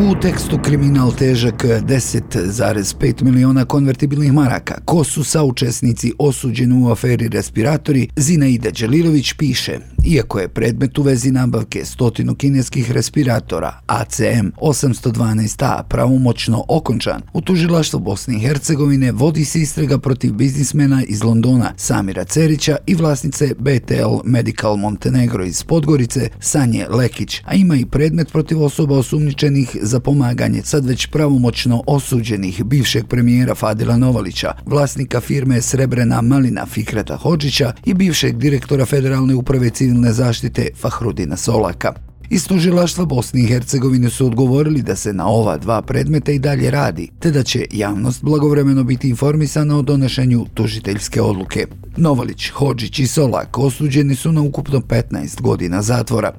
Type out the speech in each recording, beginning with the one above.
U tekstu kriminal težak 10,5 miliona konvertibilnih maraka. Ko su saučesnici osuđeni u aferi respiratori, Zinaida Đelilović piše, iako je predmet u vezi nabavke stotinu kineskih respiratora ACM 812A pravomoćno okončan, u tužilaštvu Bosne i Hercegovine vodi se istraga protiv biznismena iz Londona Samira Cerića i vlasnice BTL Medical Montenegro iz Podgorice Sanje Lekić, a ima i predmet protiv osoba osumničenih za pomaganje sad već pravomoćno osuđenih bivšeg premijera Fadila Novalića, vlasnika firme Srebrena Malina Fikreta Hođića i bivšeg direktora Federalne uprave civilne zaštite Fahrudina Solaka. Iz tužilaštva Bosne i Hercegovine su odgovorili da se na ova dva predmeta i dalje radi, te da će javnost blagovremeno biti informisana o donošenju tužiteljske odluke. Novalić, Hođić i Solak osuđeni su na ukupno 15 godina zatvora.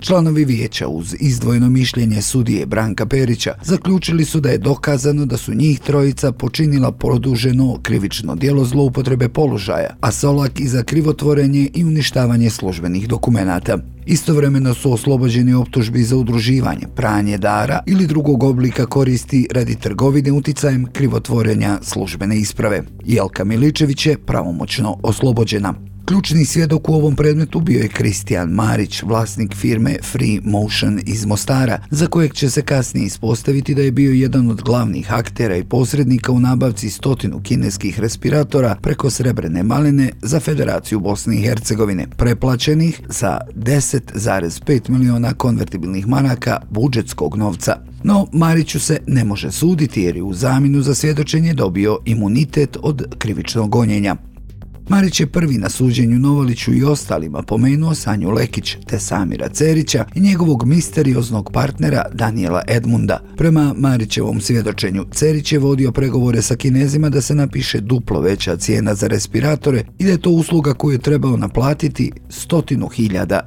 Članovi vijeća uz izdvojeno mišljenje sudije Branka Perića zaključili su da je dokazano da su njih trojica počinila produženo krivično dijelo zloupotrebe položaja, a Solak i za krivotvorenje i uništavanje službenih dokumenata. Istovremeno su oslobođeni optužbi za udruživanje, pranje dara ili drugog oblika koristi radi trgovine uticajem krivotvorenja službene isprave. Jelka Miličević je pravomoćno oslobođena. Ključni svjedok u ovom predmetu bio je Kristijan Marić, vlasnik firme Free Motion iz Mostara, za kojeg će se kasnije ispostaviti da je bio jedan od glavnih aktera i posrednika u nabavci stotinu kineskih respiratora preko Srebrene maline za Federaciju Bosne i Hercegovine, preplaćenih za 10,5 miliona konvertibilnih maraka budžetskog novca. No, Mariću se ne može suditi jer je u zaminu za svjedočenje dobio imunitet od krivičnog gonjenja. Marić je prvi na suđenju Novaliću i ostalima pomenuo Sanju Lekić te Samira Cerića i njegovog misterioznog partnera Daniela Edmunda. Prema Marićevom svjedočenju, Cerić je vodio pregovore sa kinezima da se napiše duplo veća cijena za respiratore i da je to usluga koju je trebao naplatiti stotinu hiljada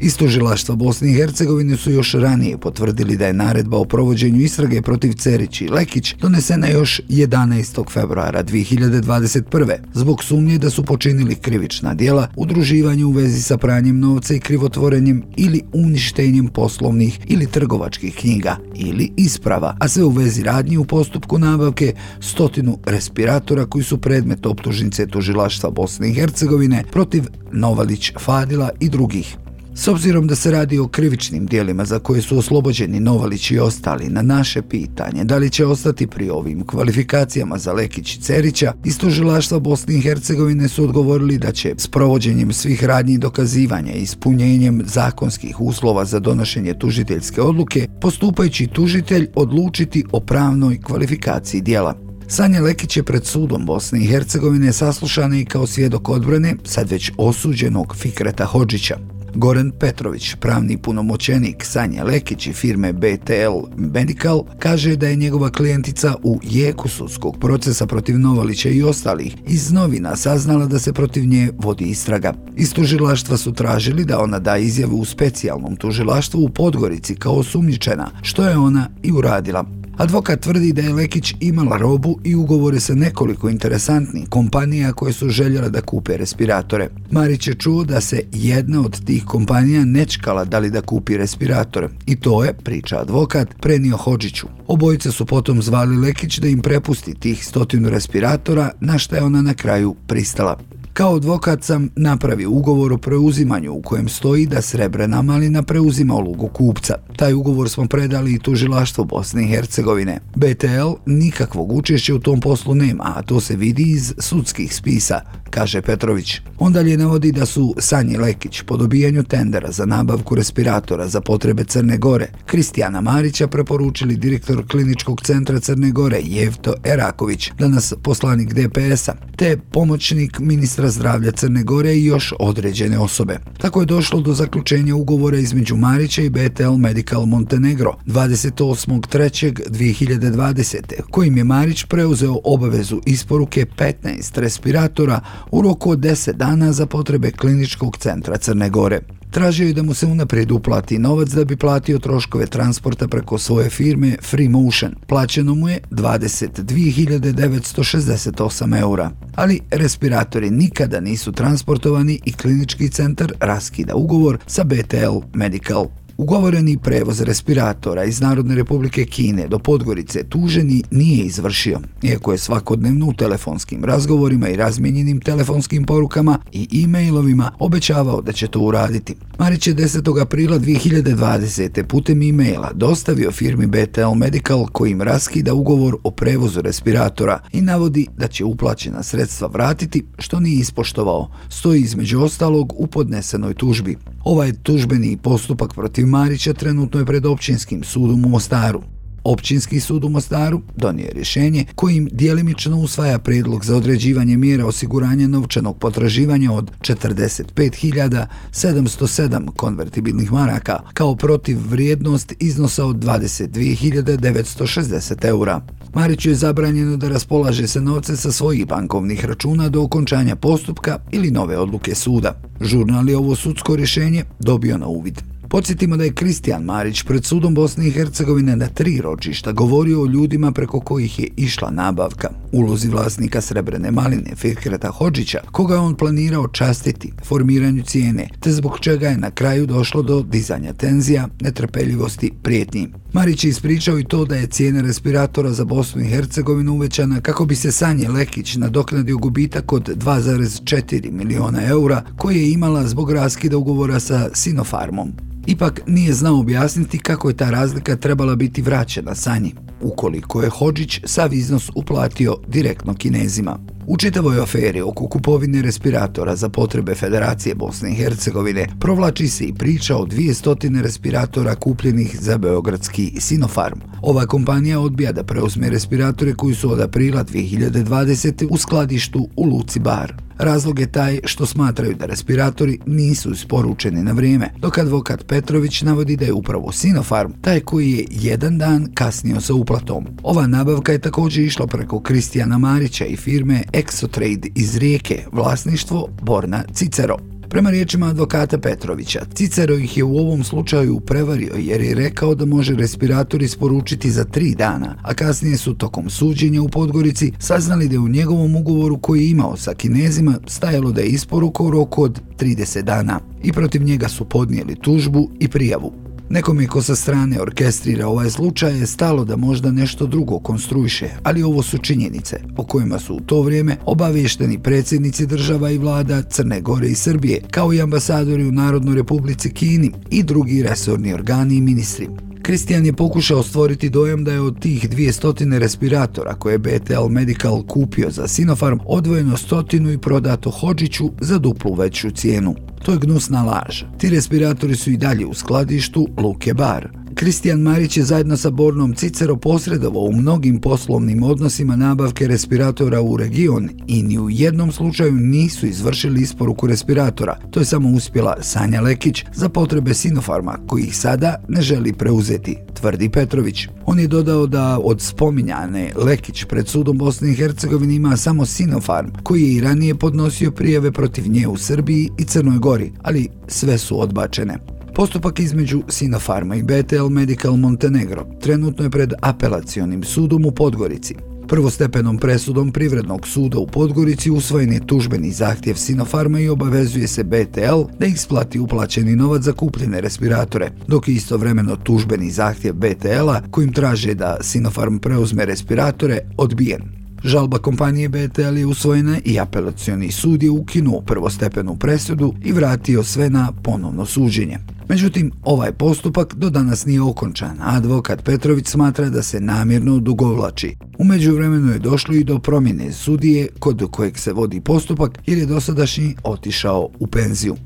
Iz Istožilaštva Bosne i Hercegovine su još ranije potvrdili da je naredba o provođenju istrage protiv Cerić i Lekić donesena još 11. februara 2021. zbog sumnje da su počinili krivična dijela, udruživanje u vezi sa pranjem novca i krivotvorenjem ili uništenjem poslovnih ili trgovačkih knjiga ili isprava, a sve u vezi radnji u postupku nabavke stotinu respiratora koji su predmet optužnice tužilaštva Bosne i Hercegovine protiv Novalić, Fadila i drugih. S obzirom da se radi o krivičnim dijelima za koje su oslobođeni Novalić i ostali na naše pitanje da li će ostati pri ovim kvalifikacijama za Lekić i Cerića, istožilaštva Bosne i Hercegovine su odgovorili da će s provođenjem svih radnji dokazivanja i ispunjenjem zakonskih uslova za donošenje tužiteljske odluke, postupajući tužitelj odlučiti o pravnoj kvalifikaciji dijela. Sanja Lekić je pred sudom Bosne i Hercegovine saslušana i kao svjedok odbrane sad već osuđenog Fikreta Hođića. Goran Petrović, pravni punomoćenik Sanja Lekić i firme BTL Medical, kaže da je njegova klijentica u jeku sudskog procesa protiv Novalića i ostalih iz novina saznala da se protiv nje vodi istraga. Iz tužilaštva su tražili da ona da izjavu u specijalnom tužilaštvu u Podgorici kao osumnjičena, što je ona i uradila. Advokat tvrdi da je Lekić imala robu i ugovore sa nekoliko interesantnih kompanija koje su željela da kupe respiratore. Marić je čuo da se jedna od tih kompanija nečkala da li da kupi respiratore i to je, priča advokat, prenio Hođiću. Obojica su potom zvali Lekić da im prepusti tih stotinu respiratora, na što je ona na kraju pristala. Kao advokat sam napravio ugovor o preuzimanju u kojem stoji da Srebrena malina preuzima ulogu kupca. Taj ugovor smo predali i tužilaštvo Bosne i Hercegovine. BTL nikakvog učešća u tom poslu nema, a to se vidi iz sudskih spisa, kaže Petrović. On dalje navodi da su Sanji Lekić po dobijanju tendera za nabavku respiratora za potrebe Crne Gore, Kristijana Marića preporučili direktor kliničkog centra Crne Gore Jevto Eraković, danas poslanik DPS-a, te pomoćnik ministra zdravlja Crne Gore i još određene osobe. Tako je došlo do zaključenja ugovora između Marića i BTL Medical Montenegro 28.3.2020. kojim je Marić preuzeo obavezu isporuke 15 respiratora u roku od 10 dana za potrebe kliničkog centra Crne Gore. Tražio je da mu se unaprijed uplati novac da bi platio troškove transporta preko svoje firme Free Motion. Plaćeno mu je 22.968 eura. Ali respiratori nikada nisu transportovani i klinički centar raskida ugovor sa BTL Medical. Ugovoreni prevoz respiratora iz Narodne republike Kine do Podgorice tuženi nije izvršio, iako je svakodnevno u telefonskim razgovorima i razmijenjenim telefonskim porukama i e-mailovima obećavao da će to uraditi. Marić je 10. aprila 2020. putem e-maila dostavio firmi BTL Medical kojim raskida ugovor o prevozu respiratora i navodi da će uplaćena sredstva vratiti, što nije ispoštovao, stoji između ostalog u podnesenoj tužbi. Ovaj tužbeni postupak protiv Marića trenutno je pred općinskim sudom u Mostaru. Općinski sud u Mostaru donije rješenje kojim dijelimično usvaja predlog za određivanje mjera osiguranja novčanog potraživanja od 45.707 konvertibilnih maraka kao protiv vrijednost iznosa od 22.960 eura. Mariću je zabranjeno da raspolaže se novce sa svojih bankovnih računa do okončanja postupka ili nove odluke suda. Žurnal je ovo sudsko rješenje dobio na uvid. Podsjetimo da je Kristijan Marić pred sudom Bosne i Hercegovine na tri ročišta govorio o ljudima preko kojih je išla nabavka. Ulozi vlasnika Srebrene maline Fikreta Hođića, koga je on planirao častiti formiranju cijene, te zbog čega je na kraju došlo do dizanja tenzija, netrpeljivosti, prijetnji. Marić je ispričao i to da je cijena respiratora za Bosnu i Hercegovinu uvećana kako bi se Sanje Lekić nadoknadio gubitak od 2,4 miliona eura koje je imala zbog raskida ugovora sa Sinofarmom. Ipak nije znao objasniti kako je ta razlika trebala biti vraćena Sanji, ukoliko je Hođić sav iznos uplatio direktno kinezima. U čitavoj aferi oko kupovine respiratora za potrebe Federacije Bosne i Hercegovine provlači se i priča o 200 respiratora kupljenih za Beogradski Sinopharm. Ova kompanija odbija da preuzme respiratore koji su od aprila 2020. u skladištu u Luci Bar. Razlog je taj što smatraju da respiratori nisu isporučeni na vrijeme, dok advokat Petrović navodi da je upravo Sinopharm taj koji je jedan dan kasnio sa uplatom. Ova nabavka je također išla preko Kristijana Marića i firme Exotrade iz Rijeke, vlasništvo Borna Cicero. Prema riječima advokata Petrovića, Cicero ih je u ovom slučaju prevario jer je rekao da može respirator isporučiti za tri dana, a kasnije su tokom suđenja u Podgorici saznali da je u njegovom ugovoru koji je imao sa kinezima stajalo da je isporuka u roku od 30 dana i protiv njega su podnijeli tužbu i prijavu. Nekom je ko sa strane orkestrira ovaj slučaj je stalo da možda nešto drugo konstruiše, ali ovo su činjenice o kojima su u to vrijeme obavješteni predsjednici država i vlada Crne Gore i Srbije, kao i ambasadori u Narodnoj republici Kini i drugi resorni organi i ministri. Kristijan je pokušao stvoriti dojam da je od tih 200 respiratora koje je BTL Medical kupio za Sinopharm odvojeno stotinu i prodato Hođiću za duplu veću cijenu. To je gnusna laž. Ti respiratori su i dalje u skladištu Luke Bar. Kristijan Marić je zajedno sa Bornom Cicero posredovao u mnogim poslovnim odnosima nabavke respiratora u region i ni u jednom slučaju nisu izvršili isporuku respiratora. To je samo uspjela Sanja Lekić za potrebe Sinofarma, koji ih sada ne želi preuzeti, tvrdi Petrović. On je dodao da od spominjane Lekić pred sudom Bosne i Hercegovine ima samo Sinofarm, koji je i ranije podnosio prijeve protiv nje u Srbiji i Crnoj Gori, ali sve su odbačene. Postupak između Sinopharma i BTL Medical Montenegro trenutno je pred apelacionim sudom u Podgorici. Prvostepenom presudom Privrednog suda u Podgorici usvojen je tužbeni zahtjev Sinopharma i obavezuje se BTL da isplati uplaćeni novac za kupljene respiratore, dok je istovremeno tužbeni zahtjev BTL-a kojim traže da Sinopharm preuzme respiratore odbijen. Žalba kompanije BTL je usvojena i apelacioni sud je ukinuo prvostepenu presudu i vratio sve na ponovno suđenje. Međutim, ovaj postupak do danas nije okončan, a advokat Petrović smatra da se namjerno odugovlači. Umeđu vremenu je došlo i do promjene sudije kod kojeg se vodi postupak jer je dosadašnji otišao u penziju.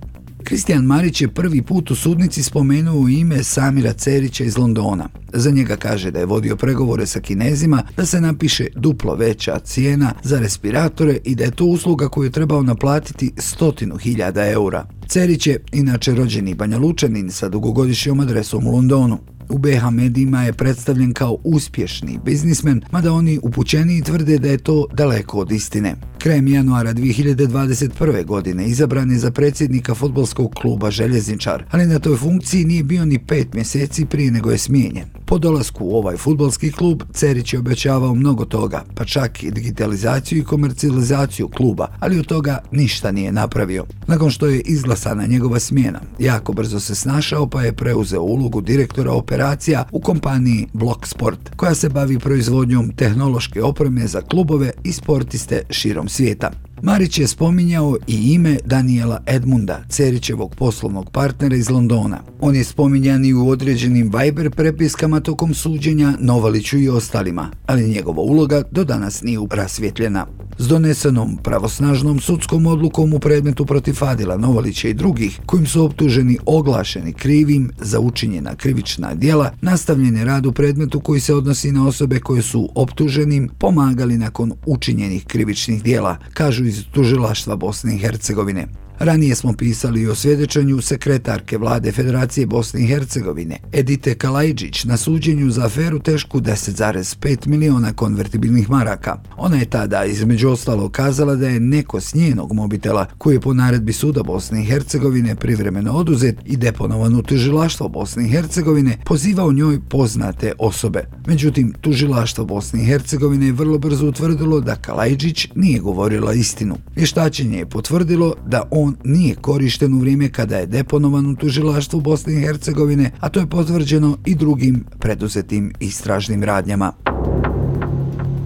Kristijan Marić je prvi put u sudnici spomenuo ime Samira Cerića iz Londona. Za njega kaže da je vodio pregovore sa kinezima da se napiše duplo veća cijena za respiratore i da je to usluga koju je trebao naplatiti stotinu hiljada eura. Cerić je inače rođeni Banja Lučanin sa dugogodišnjom adresom u Londonu. U BH medijima je predstavljen kao uspješni biznismen, mada oni upućeni tvrde da je to daleko od istine. Krajem januara 2021. godine izabran je za predsjednika futbolskog kluba Željezničar, ali na toj funkciji nije bio ni pet mjeseci prije nego je smijenjen. Po dolasku u ovaj futbolski klub, Cerić je obećavao mnogo toga, pa čak i digitalizaciju i komercijalizaciju kluba, ali od toga ništa nije napravio. Nakon što je izglasana njegova smjena, jako brzo se snašao pa je preuzeo ulogu direktora operacija u kompaniji Block Sport, koja se bavi proizvodnjom tehnološke opreme za klubove i sportiste širom Mesquita. Marić je spominjao i ime Daniela Edmunda, Cerićevog poslovnog partnera iz Londona. On je spominjan i u određenim Viber prepiskama tokom suđenja Novaliću i ostalima, ali njegova uloga do danas nije rasvjetljena. S donesenom pravosnažnom sudskom odlukom u predmetu protiv Fadila Novalića i drugih, kojim su optuženi oglašeni krivim za učinjena krivična dijela, nastavljen je rad u predmetu koji se odnosi na osobe koje su optuženim pomagali nakon učinjenih krivičnih dijela, kažu iz tužilaštva Bosne i Hercegovine. Ranije smo pisali o svjedočenju sekretarke vlade Federacije Bosne i Hercegovine, Edite Kalajđić, na suđenju za aferu tešku 10,5 miliona konvertibilnih maraka. Ona je tada između ostalo kazala da je neko s njenog mobitela, koji je po naredbi suda Bosne i Hercegovine privremeno oduzet i deponovan u tužilaštvo Bosne i Hercegovine, pozivao njoj poznate osobe. Međutim, tužilaštvo Bosne i Hercegovine je vrlo brzo utvrdilo da Kalajđić nije govorila istinu. Vještačenje je potvrdilo da on nije korišten u vrijeme kada je deponovan u tužilaštvu Bosne i Hercegovine, a to je potvrđeno i drugim preduzetim istražnim radnjama.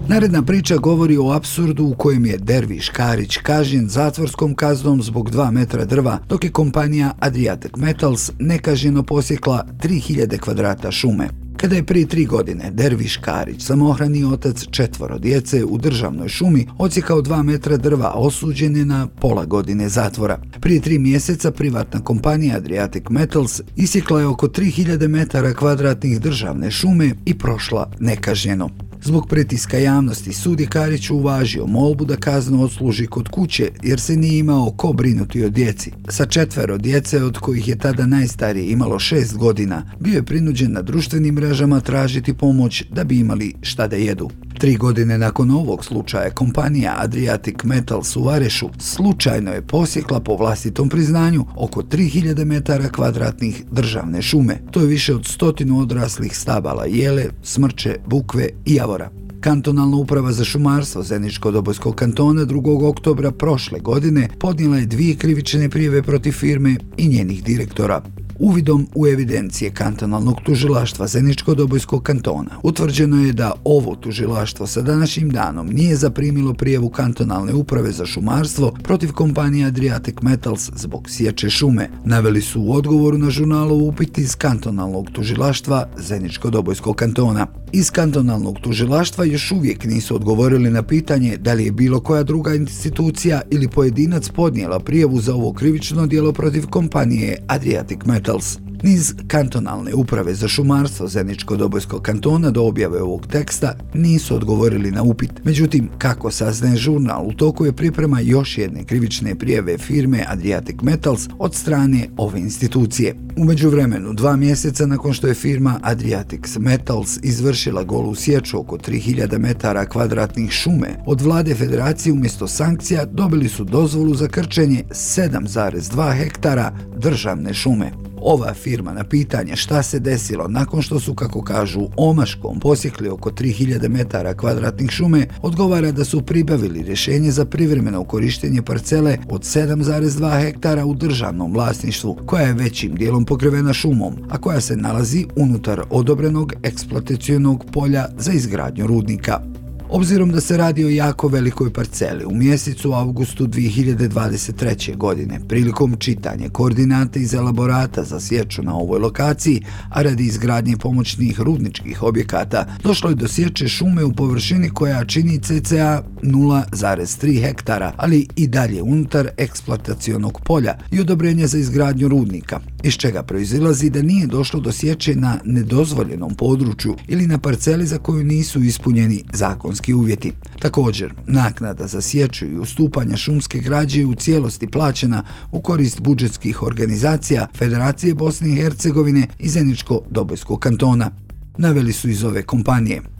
Naredna priča govori o absurdu u kojem je Derviš Karić kažen zatvorskom kaznom zbog 2 metra drva, dok je kompanija Adriatic Metals nekaženo posjekla 3000 kvadrata šume. Kada je prije tri godine Derviš Karić, samohrani otac četvoro djece u državnoj šumi, ocijekao dva metra drva, osuđen je na pola godine zatvora. Prije tri mjeseca privatna kompanija Adriatic Metals isjekla je oko 3000 metara kvadratnih državne šume i prošla nekažnjeno. Zbog pritiska javnosti, sud je Karić uvažio molbu da kaznu odsluži kod kuće jer se nije imao ko brinuti o djeci. Sa četvero djece, od kojih je tada najstarije imalo šest godina, bio je prinuđen na društvenim mrežama tražiti pomoć da bi imali šta da jedu. Tri godine nakon ovog slučaja, kompanija Adriatic Metals u Varešu slučajno je posjekla po vlastitom priznanju oko 3000 metara kvadratnih državne šume. To je više od stotinu odraslih stabala jele, smrče, bukve i Davora. Kantonalna uprava za šumarstvo Zeničko-Dobojskog kantona 2. oktobra prošle godine podnijela je dvije krivične prijeve protiv firme i njenih direktora. Uvidom u evidencije kantonalnog tužilaštva Zeničko-Dobojskog kantona utvrđeno je da ovo tužilaštvo sa današnjim danom nije zaprimilo prijevu kantonalne uprave za šumarstvo protiv kompanije Adriatic Metals zbog sječe šume. Naveli su u odgovoru na žurnalu upit iz kantonalnog tužilaštva Zeničko-Dobojskog kantona. Iz kantonalnog tužilaštva još uvijek nisu odgovorili na pitanje da li je bilo koja druga institucija ili pojedinac podnijela prijevu za ovo krivično dijelo protiv kompanije Adriatic Metals. Metals. Niz kantonalne uprave za šumarstvo Zeničko-Dobojskog kantona do objave ovog teksta nisu odgovorili na upit. Međutim, kako saznaje žurnal, u toku je priprema još jedne krivične prijeve firme Adriatic Metals od strane ove institucije. Umeđu vremenu, dva mjeseca nakon što je firma Adriatic Metals izvršila golu sječu oko 3000 metara kvadratnih šume, od vlade federacije umjesto sankcija dobili su dozvolu za krčenje 7,2 hektara državne šume. Ova firma na pitanje šta se desilo nakon što su, kako kažu, omaškom posjekli oko 3000 metara kvadratnih šume, odgovara da su pribavili rješenje za privremeno korištenje parcele od 7,2 hektara u državnom vlasništvu, koja je većim dijelom pokrivena šumom, a koja se nalazi unutar odobrenog eksploatacijonog polja za izgradnju rudnika. Obzirom da se radi o jako velikoj parceli, u mjesecu augustu 2023. godine, prilikom čitanja koordinata iz elaborata za sječu na ovoj lokaciji, a radi izgradnje pomoćnih rudničkih objekata, došlo je do sječe šume u površini koja čini cca 0,3 hektara, ali i dalje unutar eksploatacijonog polja i odobrenja za izgradnju rudnika, iz čega proizilazi da nije došlo do sječe na nedozvoljenom području ili na parceli za koju nisu ispunjeni zakonski uvjeti. Također, naknada za sječu i ustupanja šumske građe u cijelosti plaćena u korist budžetskih organizacija Federacije Bosne i Hercegovine i Zeničko-Dobojskog kantona. Naveli su iz ove kompanije.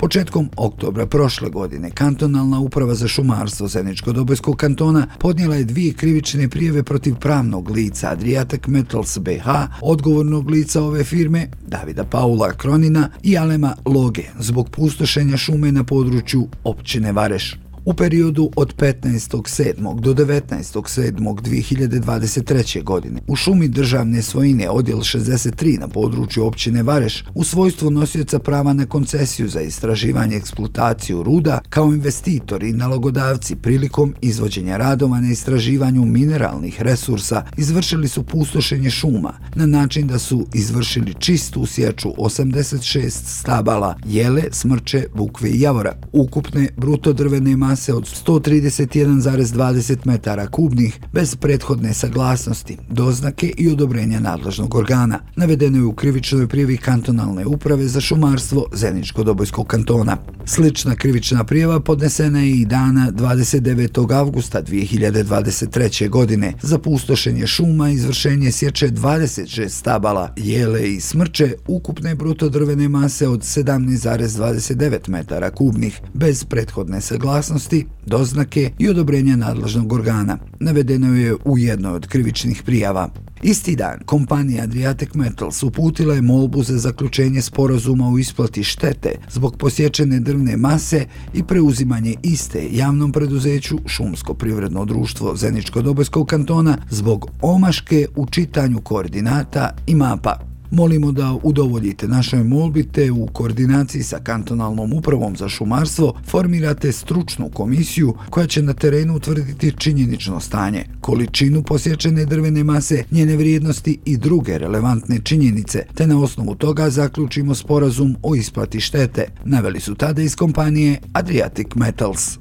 Početkom oktobra prošle godine kantonalna uprava za šumarstvo Zeničko-Dobojskog kantona podnijela je dvije krivične prijeve protiv pravnog lica Adriatic Metals BH, odgovornog lica ove firme Davida Paula Kronina i Alema Loge zbog pustošenja šume na području općine Vareš. U periodu od 15.7. do 19.7.2023. godine u šumi državne svojine odjel 63 na području općine Vareš u svojstvu nosioca prava na koncesiju za istraživanje i eksploataciju ruda kao investitori i nalogodavci prilikom izvođenja radova na istraživanju mineralnih resursa izvršili su pustošenje šuma na način da su izvršili čistu sjeću 86 stabala jele, smrče, bukve i javora. Ukupne bruto drvene mase mase od 131,20 metara kubnih bez prethodne saglasnosti, doznake i odobrenja nadležnog organa. Navedeno je u krivičnoj prijevi kantonalne uprave za šumarstvo Zeničko-Dobojskog kantona. Slična krivična prijeva podnesena je i dana 29. avgusta 2023. godine za pustošenje šuma i izvršenje sječe 26 stabala, jele i smrče ukupne bruto drvene mase od 17,29 metara kubnih bez prethodne saglasnosti saglasnosti, doznake i odobrenja nadležnog organa. Navedeno je u jednoj od krivičnih prijava. Isti dan, kompanija Adriatic Metals uputila je molbu za zaključenje sporazuma u isplati štete zbog posječene drvne mase i preuzimanje iste javnom preduzeću Šumsko privredno društvo Zeničko-Dobojskog kantona zbog omaške u čitanju koordinata i mapa Molimo da udovoljite našoj molbi te u koordinaciji sa kantonalnom upravom za šumarstvo formirate stručnu komisiju koja će na terenu utvrditi činjenično stanje, količinu posječene drvene mase, njene vrijednosti i druge relevantne činjenice, te na osnovu toga zaključimo sporazum o isplati štete. Naveli su tada iz kompanije Adriatic Metals.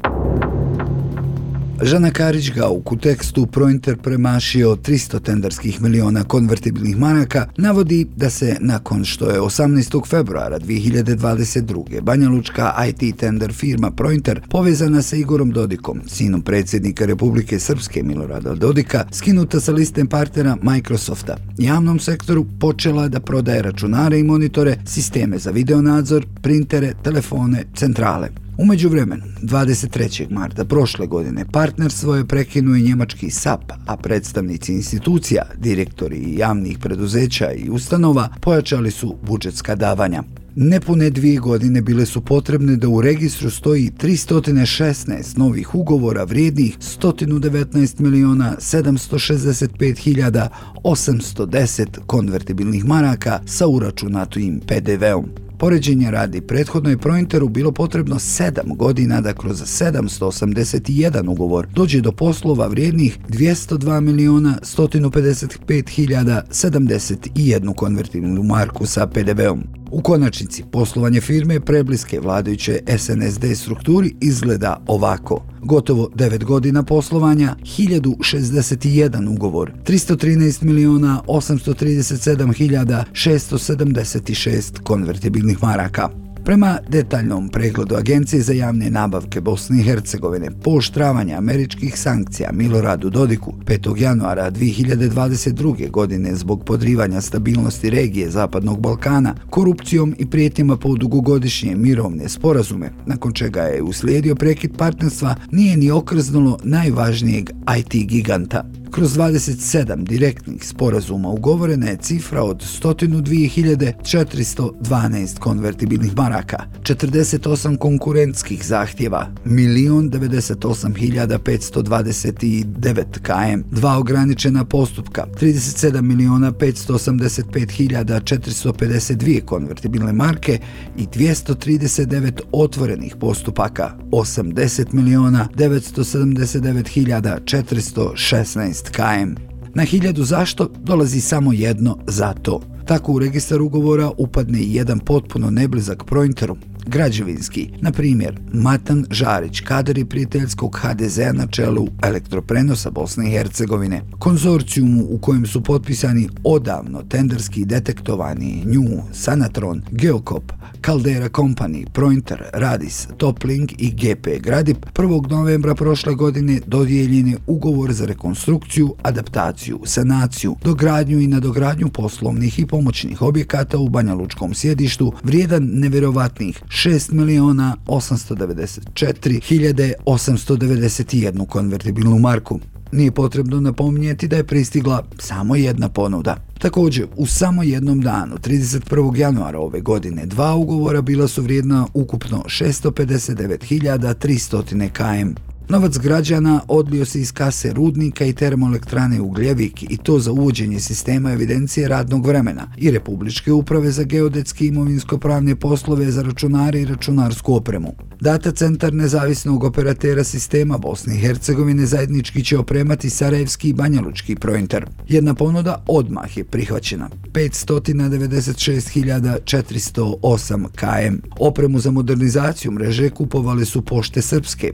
Žana Karić ga u tekstu Prointer premašio 300 tenderskih miliona konvertibilnih maraka navodi da se nakon što je 18. februara 2022. Banja Lučka IT tender firma Prointer povezana sa Igorom Dodikom, sinom predsjednika Republike Srpske Milorada Dodika, skinuta sa listem partnera Microsofta. Javnom sektoru počela da prodaje računare i monitore, sisteme za videonadzor, printere, telefone, centrale. Umeđu vremenu, 23. marta prošle godine, partnerstvo je prekinuje njemački SAP, a predstavnici institucija, direktori javnih preduzeća i ustanova pojačali su budžetska davanja. Nepune dvije godine bile su potrebne da u registru stoji 316 novih ugovora vrijednih 119 miliona 765 hiljada 810 konvertibilnih maraka sa uračunatojim PDV-om. Poređenje radi, prethodno je Prointeru bilo potrebno 7 godina da kroz 781 ugovor dođe do poslova vrijednih 202 miliona 155 hiljada 71 konvertibilnu marku sa PDV-om. U konačnici, poslovanje firme prebliske vladajuće SNSD strukturi izgleda ovako. Gotovo 9 godina poslovanja, 1061 ugovor, 313 miliona 837 hiljada 676 konvertibilnih maraka. Prema detaljnom pregledu Agencije za javne nabavke Bosne i Hercegovine, poštravanje američkih sankcija Miloradu Dodiku 5. januara 2022. godine zbog podrivanja stabilnosti regije Zapadnog Balkana, korupcijom i prijetnjama po dugogodišnje mirovne sporazume, nakon čega je uslijedio prekid partnerstva, nije ni okrznulo najvažnijeg IT giganta. Kroz 27 direktnih sporazuma ugovorena je cifra od 102.412 konvertibilnih maraka, 48 konkurentskih zahtjeva, 1.098.529 km, dva ograničena postupka, 37.585.452 konvertibilne marke i 239 otvorenih postupaka, 80.979.416 km. Na hiljadu zašto dolazi samo jedno zato. Tako u registar ugovora upadne i jedan potpuno neblizak Prointeru, građevinski, na primjer Matan Žarić, kadar i prijateljskog HDZ na čelu elektroprenosa Bosne i Hercegovine, konzorcijumu u kojem su potpisani odavno tenderski detektovani Nju, Sanatron, Geokop, Caldera Company, Prointer, Radis, Toplink i GP Gradip 1. novembra prošle godine dodijeljen je ugovor za rekonstrukciju, adaptaciju, sanaciju, dogradnju i nadogradnju poslovnih i pomoćnih objekata u Banja Lučkom sjedištu vrijedan nevjerovatnih 6 miliona 894 891 konvertibilnu marku. Nije potrebno napominjeti da je pristigla samo jedna ponuda. Također, u samo jednom danu, 31. januara ove godine, dva ugovora bila su vrijedna ukupno 659.300 km. Novac građana odlio se iz kase rudnika i termoelektrane Ugljevik i to za uvođenje sistema evidencije radnog vremena i Republičke uprave za geodetski imovinsko-pravne poslove za računare i računarsku opremu. Data centar nezavisnog operatera sistema Bosne i Hercegovine zajednički će opremati Sarajevski i Banjalučki projinter. Jedna ponuda odmah je prihvaćena. 596.408 km. Opremu za modernizaciju mreže kupovali su pošte Srpske,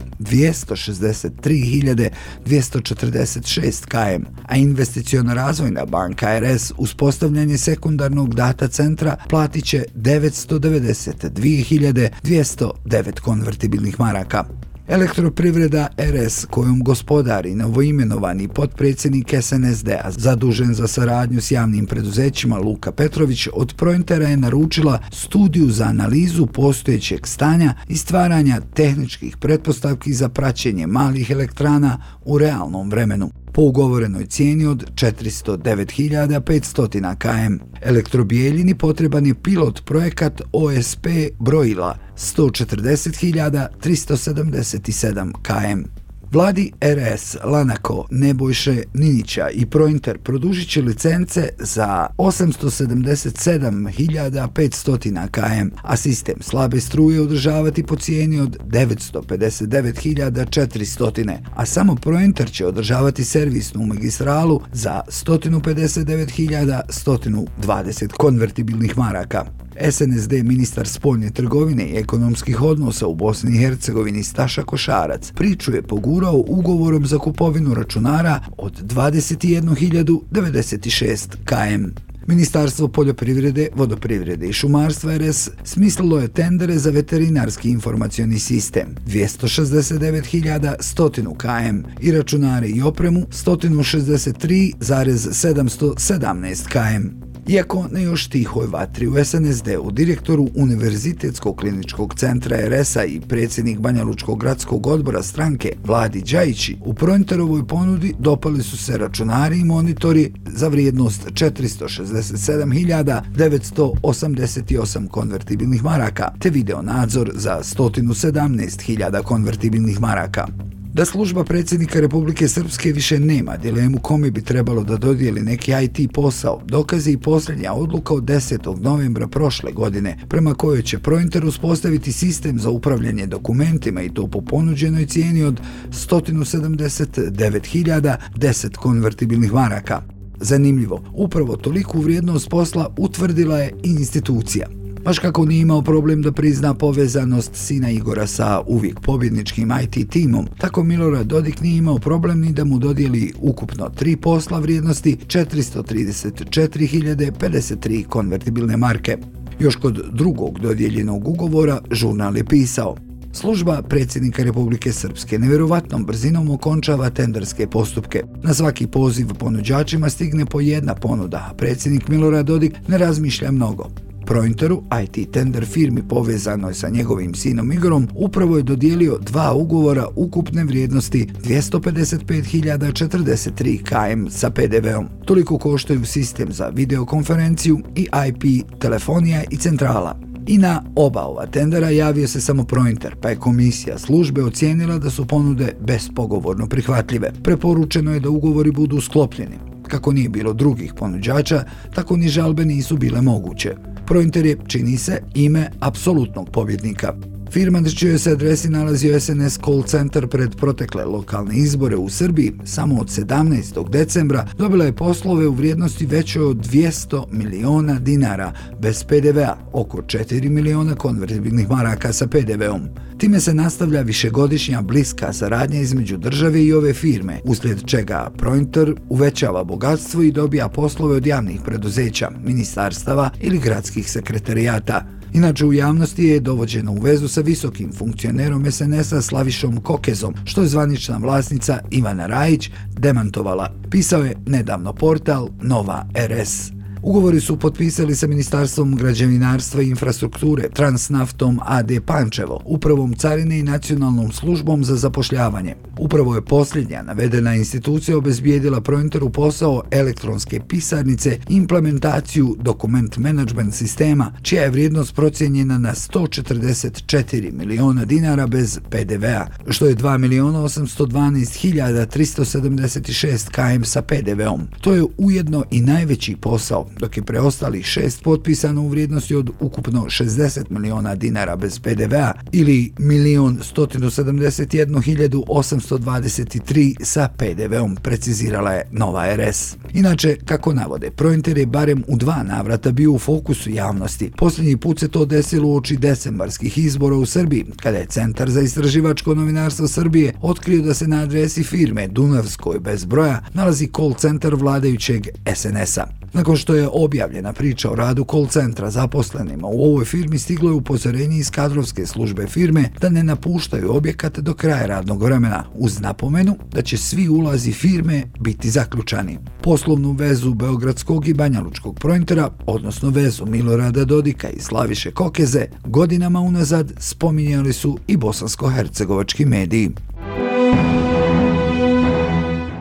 63.246 km, a investiciona razvojna banka RS uspostavljanje sekundarnog data centra platit će 992.209 konvertibilnih maraka. Elektroprivreda RS, kojom gospodari novoimenovani potpredsjednik SNSD-a zadužen za saradnju s javnim preduzećima Luka Petrović, od Prointera je naručila studiju za analizu postojećeg stanja i stvaranja tehničkih pretpostavki za praćenje malih elektrana u realnom vremenu po ugovorenoj cijeni od 409.500 km. Elektrobijeljini potreban je pilot projekat OSP brojila 140.377 km. Vladi RS, Lanako, Nebojše, Ninića i Prointer produžit će licence za 877.500 km, a sistem slabe struje održavati po cijeni od 959.400, a samo Prointer će održavati servisnu magistralu za 159.120 konvertibilnih maraka. SNSD ministar spoljne trgovine i ekonomskih odnosa u Bosni i Hercegovini Staša Košarac priču je pogurao ugovorom za kupovinu računara od 21.096 km. Ministarstvo poljoprivrede, vodoprivrede i šumarstva RS smislilo je tendere za veterinarski informacioni sistem 269.100 km i računare i opremu 163,717 km. Iako na još tihoj vatri u SNSD-u, direktoru Univerzitetskog kliničkog centra RS-a i predsjednik Banja Lučkog gradskog odbora stranke Vladi Đajići, u Prointerovoj ponudi dopali su se računari i monitori za vrijednost 467.988 konvertibilnih maraka, te video nadzor za 117.000 konvertibilnih maraka. Da služba predsjednika Republike Srpske više nema dilemu kome bi trebalo da dodijeli neki IT posao, dokazi i posljednja odluka od 10. novembra prošle godine, prema kojoj će Prointer uspostaviti sistem za upravljanje dokumentima i to po ponuđenoj cijeni od 179.010 konvertibilnih maraka. Zanimljivo, upravo toliku vrijednost posla utvrdila je institucija. Baš kako nije imao problem da prizna povezanost sina Igora sa uvijek pobjedničkim IT timom, tako Milorad Dodik nije imao problem ni da mu dodijeli ukupno tri posla vrijednosti 434.053 konvertibilne marke. Još kod drugog dodijeljenog ugovora žurnal je pisao Služba predsjednika Republike Srpske nevjerovatnom brzinom okončava tenderske postupke. Na svaki poziv ponuđačima stigne po jedna ponuda, a predsjednik Milorad Dodik ne razmišlja mnogo. Prointeru, IT tender firmi povezanoj sa njegovim sinom Igorom, upravo je dodijelio dva ugovora ukupne vrijednosti 255.043 km sa PDV-om. Toliko koštaju sistem za videokonferenciju i IP telefonija i centrala. I na oba ova tendera javio se samo Prointer, pa je komisija službe ocijenila da su ponude bespogovorno prihvatljive. Preporučeno je da ugovori budu sklopljeni. Kako nije bilo drugih ponuđača, tako ni žalbe nisu bile moguće. Prointer je, čini se, ime apsolutnog pobjednika. Firma na čijoj se adresi nalazio SNS call center pred protekle lokalne izbore u Srbiji samo od 17. decembra dobila je poslove u vrijednosti veće od 200 miliona dinara bez PDV-a, oko 4 miliona konvertibilnih maraka sa PDV-om. Time se nastavlja višegodišnja bliska saradnja između države i ove firme, uslijed čega Prointer uvećava bogatstvo i dobija poslove od javnih preduzeća, ministarstava ili gradskih sekretarijata. Inače u javnosti je dovođeno u vezu sa visokim funkcionerom SNS-a Slavišom Kokezom, što je zvanična vlasnica Ivana Rajić demantovala. Pisao je nedavno portal Nova RS. Ugovori su potpisali sa Ministarstvom građevinarstva i infrastrukture, Transnaftom AD Pančevo, Upravom Carine i Nacionalnom službom za zapošljavanje. Upravo je posljednja navedena institucija obezbijedila Prointeru posao elektronske pisarnice i implementaciju dokument management sistema, čija je vrijednost procijenjena na 144 miliona dinara bez PDV-a, što je 2 miliona 812.376 km sa PDV-om. To je ujedno i najveći posao dok je preostali šest potpisano u vrijednosti od ukupno 60 miliona dinara bez PDV-a ili 1.171.823 sa PDV-om, precizirala je Nova RS. Inače, kako navode, Prointer je barem u dva navrata bio u fokusu javnosti. Posljednji put se to desilo u oči decembarskih izbora u Srbiji, kada je Centar za istraživačko novinarstvo Srbije otkrio da se na adresi firme Dunavskoj bez broja nalazi call centar vladajućeg SNS-a. Nakon što je objavljena priča o radu call centra zaposlenima u ovoj firmi stiglo je upozorenje iz kadrovske službe firme da ne napuštaju objekat do kraja radnog vremena uz napomenu da će svi ulazi firme biti zaključani. Poslovnu vezu Beogradskog i Banjalučkog projntera, odnosno vezu Milorada Dodika i Slaviše Kokeze, godinama unazad spominjali su i bosansko-hercegovački mediji.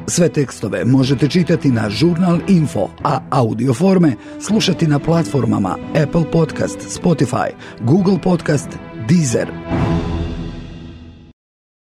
Sve tekstove možete čitati na Žurnal Info, a audio forme slušati na platformama Apple Podcast, Spotify, Google Podcast, Deezer.